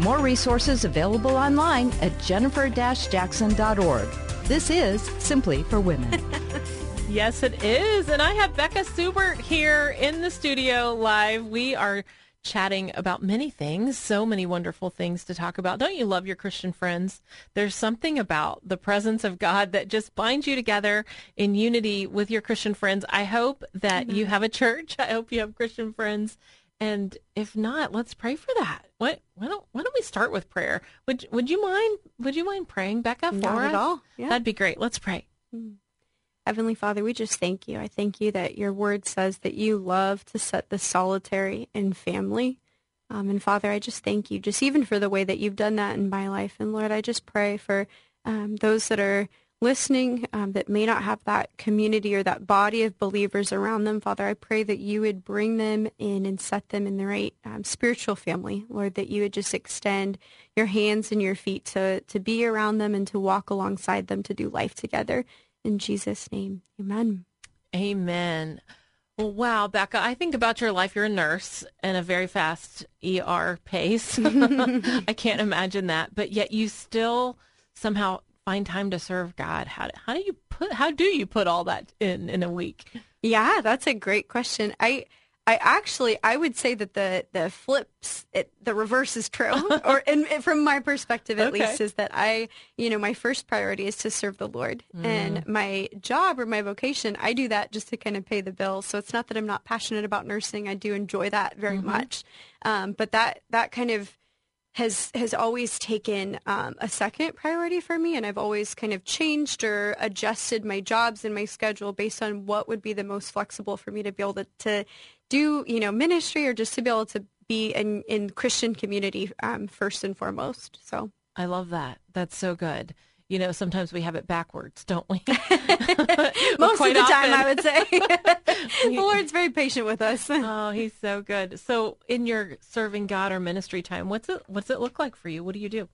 More resources available online at jennifer-jackson.org. This is Simply for Women. yes, it is. And I have Becca Seubert here in the studio live. We are chatting about many things, so many wonderful things to talk about. Don't you love your Christian friends? There's something about the presence of God that just binds you together in unity with your Christian friends. I hope that mm-hmm. you have a church. I hope you have Christian friends. And if not, let's pray for that. What? Why don't Why don't we start with prayer? Would Would you mind Would you mind praying, Becca? For not us? at all. Yeah. That'd be great. Let's pray. Mm. Heavenly Father, we just thank you. I thank you that your word says that you love to set the solitary in family. Um, and Father, I just thank you, just even for the way that you've done that in my life. And Lord, I just pray for um, those that are listening um, that may not have that community or that body of believers around them. Father, I pray that you would bring them in and set them in the right um, spiritual family. Lord, that you would just extend your hands and your feet to, to be around them and to walk alongside them to do life together. In Jesus' name, amen. Amen. Well, wow, Becca, I think about your life. You're a nurse and a very fast ER pace. I can't imagine that, but yet you still somehow find time to serve God. How, how do you put how do you put all that in in a week? Yeah, that's a great question. I I actually I would say that the the flips it, the reverse is true, or in, from my perspective at okay. least, is that I you know my first priority is to serve the Lord, mm. and my job or my vocation I do that just to kind of pay the bills. So it's not that I'm not passionate about nursing. I do enjoy that very mm-hmm. much, um, but that that kind of has has always taken um, a second priority for me, and I've always kind of changed or adjusted my jobs and my schedule based on what would be the most flexible for me to be able to, to do you know ministry or just to be able to be in in Christian community um, first and foremost. So I love that. That's so good. You know, sometimes we have it backwards, don't we? Most of the often. time, I would say. the Lord's very patient with us. oh, He's so good. So, in your serving God or ministry time, what's it what's it look like for you? What do you do?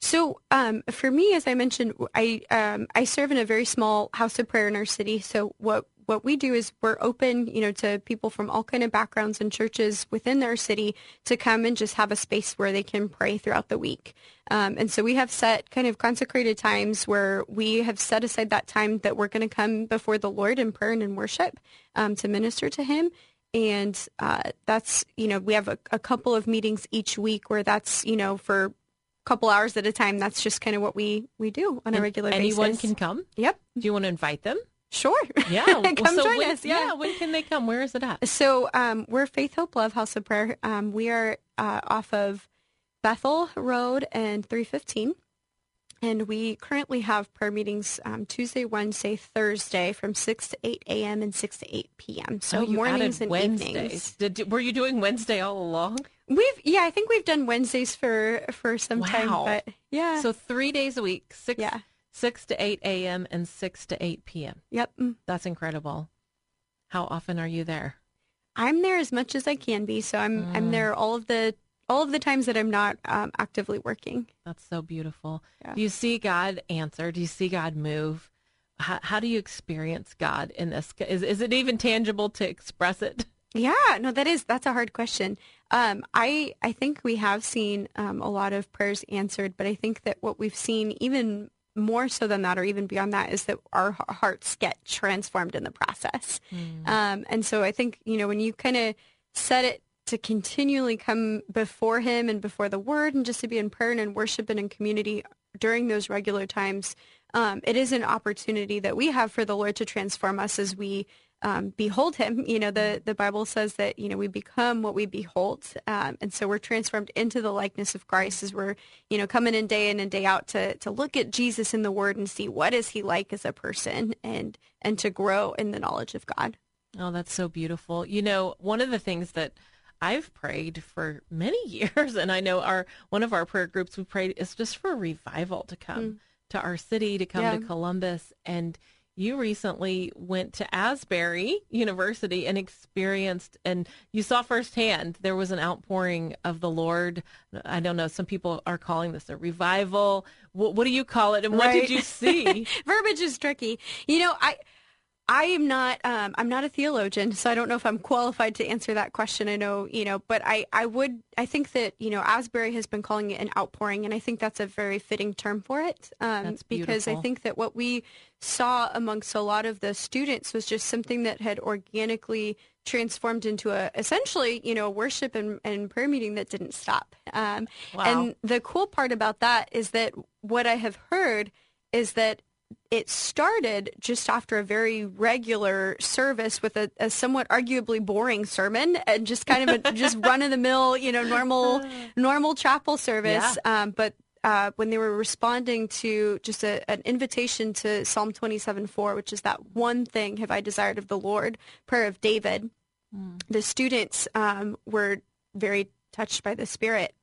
So um, for me, as I mentioned, I um, I serve in a very small house of prayer in our city. So what what we do is we're open, you know, to people from all kind of backgrounds and churches within our city to come and just have a space where they can pray throughout the week. Um, and so we have set kind of consecrated times where we have set aside that time that we're going to come before the Lord in prayer and in worship um, to minister to Him. And uh, that's, you know, we have a, a couple of meetings each week where that's, you know, for a couple hours at a time. That's just kind of what we we do on and a regular anyone basis. Anyone can come. Yep. Do you want to invite them? Sure. Yeah. come so join when, us. Yeah. yeah. When can they come? Where is it at? So um, we're Faith Hope Love House of Prayer. Um, we are uh, off of Bethel Road and 315. And we currently have prayer meetings um, Tuesday, Wednesday, Thursday from 6 to 8 a.m. and 6 to 8 p.m. So oh, mornings and Wednesdays. evenings. Did, were you doing Wednesday all along? We've yeah, I think we've done Wednesdays for for some wow. time, but yeah. So three days a week, six yeah. 6 to 8 a.m. and 6 to 8 p.m. Yep. Mm. That's incredible. How often are you there? I'm there as much as I can be. So I'm mm. I'm there all of the all of the times that I'm not um, actively working. That's so beautiful. Yeah. Do you see God answer? Do you see God move? How, how do you experience God in this? Is is it even tangible to express it? Yeah, no, that is that's a hard question. Um, I I think we have seen um, a lot of prayers answered, but I think that what we've seen even more so than that, or even beyond that, is that our hearts get transformed in the process. Mm. Um, and so I think, you know, when you kind of set it to continually come before Him and before the Word and just to be in prayer and in worship and in community during those regular times, um, it is an opportunity that we have for the Lord to transform us as we um, behold him. You know, the, the Bible says that, you know, we become what we behold. Um, and so we're transformed into the likeness of Christ as we're, you know, coming in day in and day out to, to look at Jesus in the word and see what is he like as a person and, and to grow in the knowledge of God. Oh, that's so beautiful. You know, one of the things that I've prayed for many years, and I know our one of our prayer groups we prayed is just for revival to come mm. to our city, to come yeah. to Columbus, and you recently went to Asbury University and experienced, and you saw firsthand there was an outpouring of the Lord. I don't know, some people are calling this a revival. What, what do you call it? And what did you see? Verbiage is tricky. You know, I I am not. Um, I'm not a theologian, so I don't know if I'm qualified to answer that question. I know, you know, but I, I would. I think that you know, Asbury has been calling it an outpouring, and I think that's a very fitting term for it. Um, because I think that what we saw amongst a lot of the students was just something that had organically transformed into a essentially, you know, worship and, and prayer meeting that didn't stop. Um, wow. And the cool part about that is that what I have heard is that it started just after a very regular service with a, a somewhat arguably boring sermon and just kind of a just run of the mill, you know, normal normal chapel service. Yeah. Um, but uh, when they were responding to just a, an invitation to Psalm 27:4, which is that one thing have I desired of the Lord, prayer of David, mm. the students um, were very touched by the Spirit.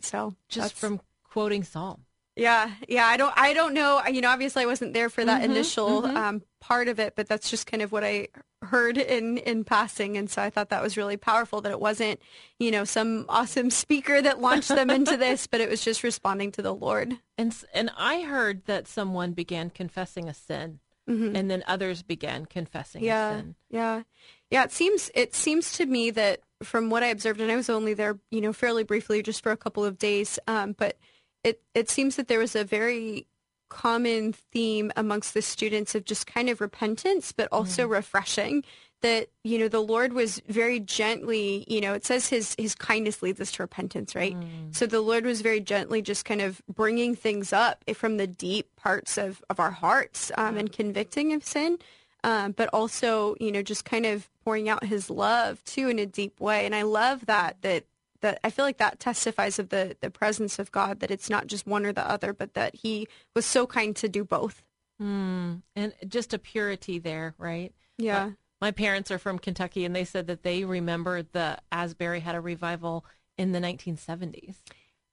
So just from quoting Psalm. Yeah, yeah. I don't, I don't know. You know, obviously, I wasn't there for that mm-hmm, initial mm-hmm. Um, part of it, but that's just kind of what I heard in in passing, and so I thought that was really powerful. That it wasn't, you know, some awesome speaker that launched them into this, but it was just responding to the Lord. And and I heard that someone began confessing a sin, mm-hmm. and then others began confessing yeah, a sin. Yeah, yeah. It seems it seems to me that from what I observed, and I was only there, you know, fairly briefly, just for a couple of days, um, but it, it seems that there was a very common theme amongst the students of just kind of repentance, but also mm. refreshing. That you know the Lord was very gently, you know, it says his his kindness leads us to repentance, right? Mm. So the Lord was very gently just kind of bringing things up from the deep parts of of our hearts um, and convicting of sin, um, but also you know just kind of pouring out His love too in a deep way. And I love that that that I feel like that testifies of the the presence of God that it's not just one or the other, but that He was so kind to do both. Mm, and just a purity there, right? Yeah. My, my, parents are from Kentucky, and they said that they remember the Asbury had a revival in the 1970s.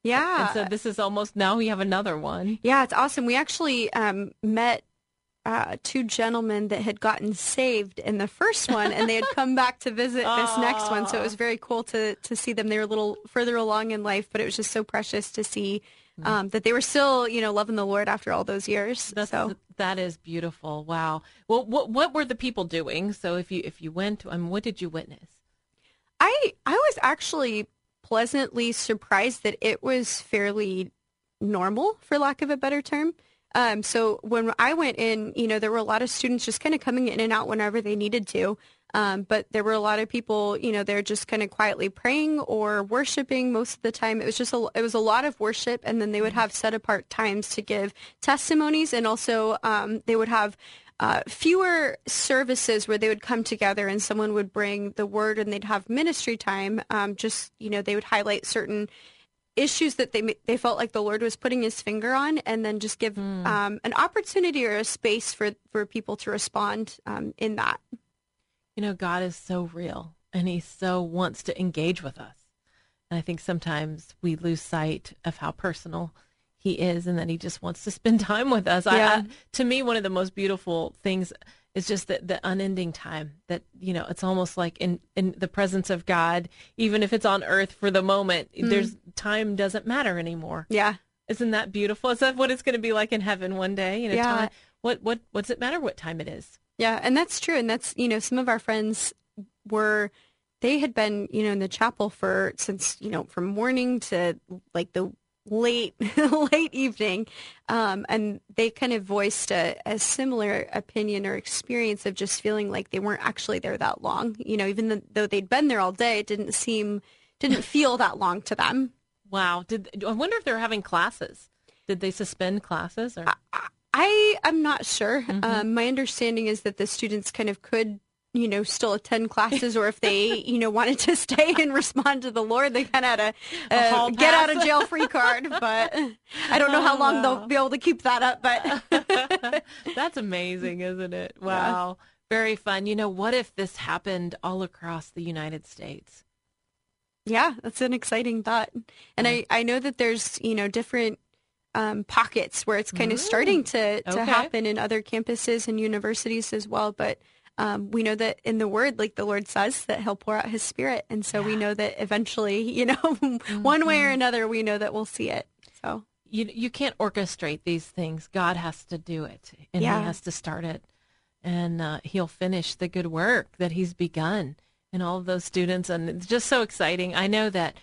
Yeah. And so this is almost now we have another one. Yeah, it's awesome. We actually um, met uh, two gentlemen that had gotten saved in the first one, and they had come back to visit this next one. So it was very cool to to see them. They were a little further along in life, but it was just so precious to see mm. um, that they were still, you know, loving the Lord after all those years. That's, so that is beautiful. Wow. Well, what what were the people doing? So if you if you went, um, what did you witness? I I was actually pleasantly surprised that it was fairly normal, for lack of a better term. Um, so when I went in, you know, there were a lot of students just kind of coming in and out whenever they needed to. Um, but there were a lot of people, you know, they're just kind of quietly praying or worshiping most of the time. It was just a, it was a lot of worship, and then they would have set apart times to give testimonies, and also um, they would have uh, fewer services where they would come together and someone would bring the word, and they'd have ministry time. Um, just you know, they would highlight certain issues that they they felt like the Lord was putting His finger on, and then just give mm. um, an opportunity or a space for for people to respond um, in that. You know, God is so real, and He so wants to engage with us. And I think sometimes we lose sight of how personal He is, and that He just wants to spend time with us. Yeah. I, to me, one of the most beautiful things it's just the, the unending time that you know it's almost like in in the presence of god even if it's on earth for the moment mm. there's time doesn't matter anymore. Yeah. Isn't that beautiful? Is that what it's going to be like in heaven one day you know yeah. time? What what what's it matter what time it is? Yeah and that's true and that's you know some of our friends were they had been you know in the chapel for since you know from morning to like the late late evening um, and they kind of voiced a, a, similar opinion or experience of just feeling like they weren't actually there that long. You know even though they'd been there all day it didn't seem didn't feel that long to them. Wow. Did i wonder if they were having classes. Did they suspend classes or? I, I am not sure. Mm-hmm. um, my understanding is that the students kind of could you know, still attend classes, or if they, you know, wanted to stay and respond to the Lord, they kind of had a, a, a get out of jail free card. But I don't know how long they'll be able to keep that up. But that's amazing, isn't it? Wow, yeah. very fun. You know, what if this happened all across the United States? Yeah, that's an exciting thought. And I, I know that there's, you know, different um, pockets where it's kind of starting to, to Okay. happen in other campuses and universities as well. But um, we know that in the word, like the Lord says, that he'll pour out his spirit. And so we know that eventually, you know, one way or another, we know that we'll see it. So, You you can't orchestrate these things. God has to do it, and Yeah. He has to start it, and uh, He'll finish the good work that He's begun in all of those students. And it's just so exciting. I know that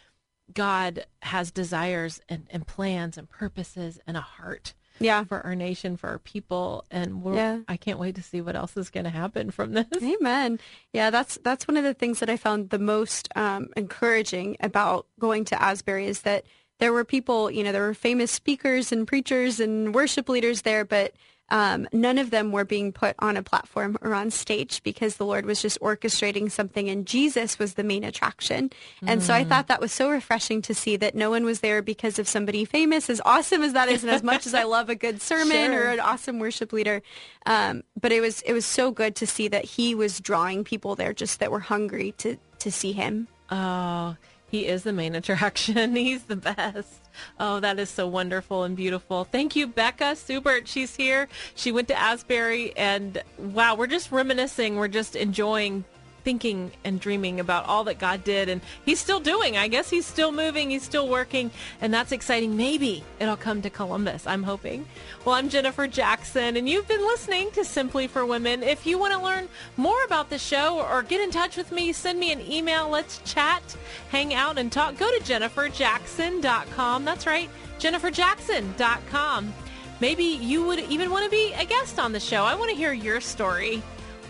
God has desires and, and plans and purposes and a heart yeah. for our nation, for our people, and Yeah. I can't wait to see what else is going to happen from this. Amen. Yeah, that's that's one of the things that I found the most um, encouraging about going to Asbury is that there were people, you know, there were famous speakers and preachers and worship leaders there, but um, none of them were being put on a platform or on stage because the Lord was just orchestrating something and Jesus was the main attraction. And so I thought that was so refreshing to see that no one was there because of somebody famous, as awesome as that is, and as much as I love a good sermon or an awesome worship leader. Um, but it was it was so good to see that he was drawing people there just that were hungry to to see him. Oh, he is the main attraction. He's the best. Oh, that is so wonderful and beautiful. Thank you, Becca Seubert. She's here. She went to Asbury, and wow, we're just reminiscing. We're just enjoying thinking and dreaming about all that God did, and He's still doing. I guess He's still moving. He's still working, and that's exciting. Maybe it'll come to Columbus. I'm hoping. Well, I'm Jennifer Jackson, and you've been listening to Simply for Women. If you want to learn more about the show or get in touch with me, send me an email. Let's chat, hang out, and talk. Go to jenniferjackson.com. That's right, jenniferjackson.com. Maybe you would even want to be a guest on the show. I want to hear your story.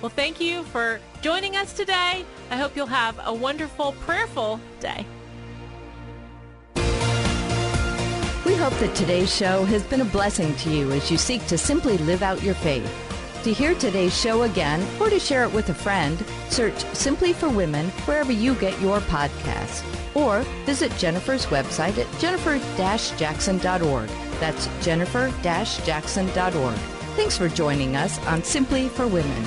Well, thank you for joining us today. I hope you'll have a wonderful, prayerful day. We hope that today's show has been a blessing to you as you seek to simply live out your faith. To hear today's show again or to share it with a friend, search Simply for Women wherever you get your podcasts. Or visit Jennifer's website at jennifer-jackson.org. That's jennifer-jackson.org. Thanks for joining us on Simply for Women.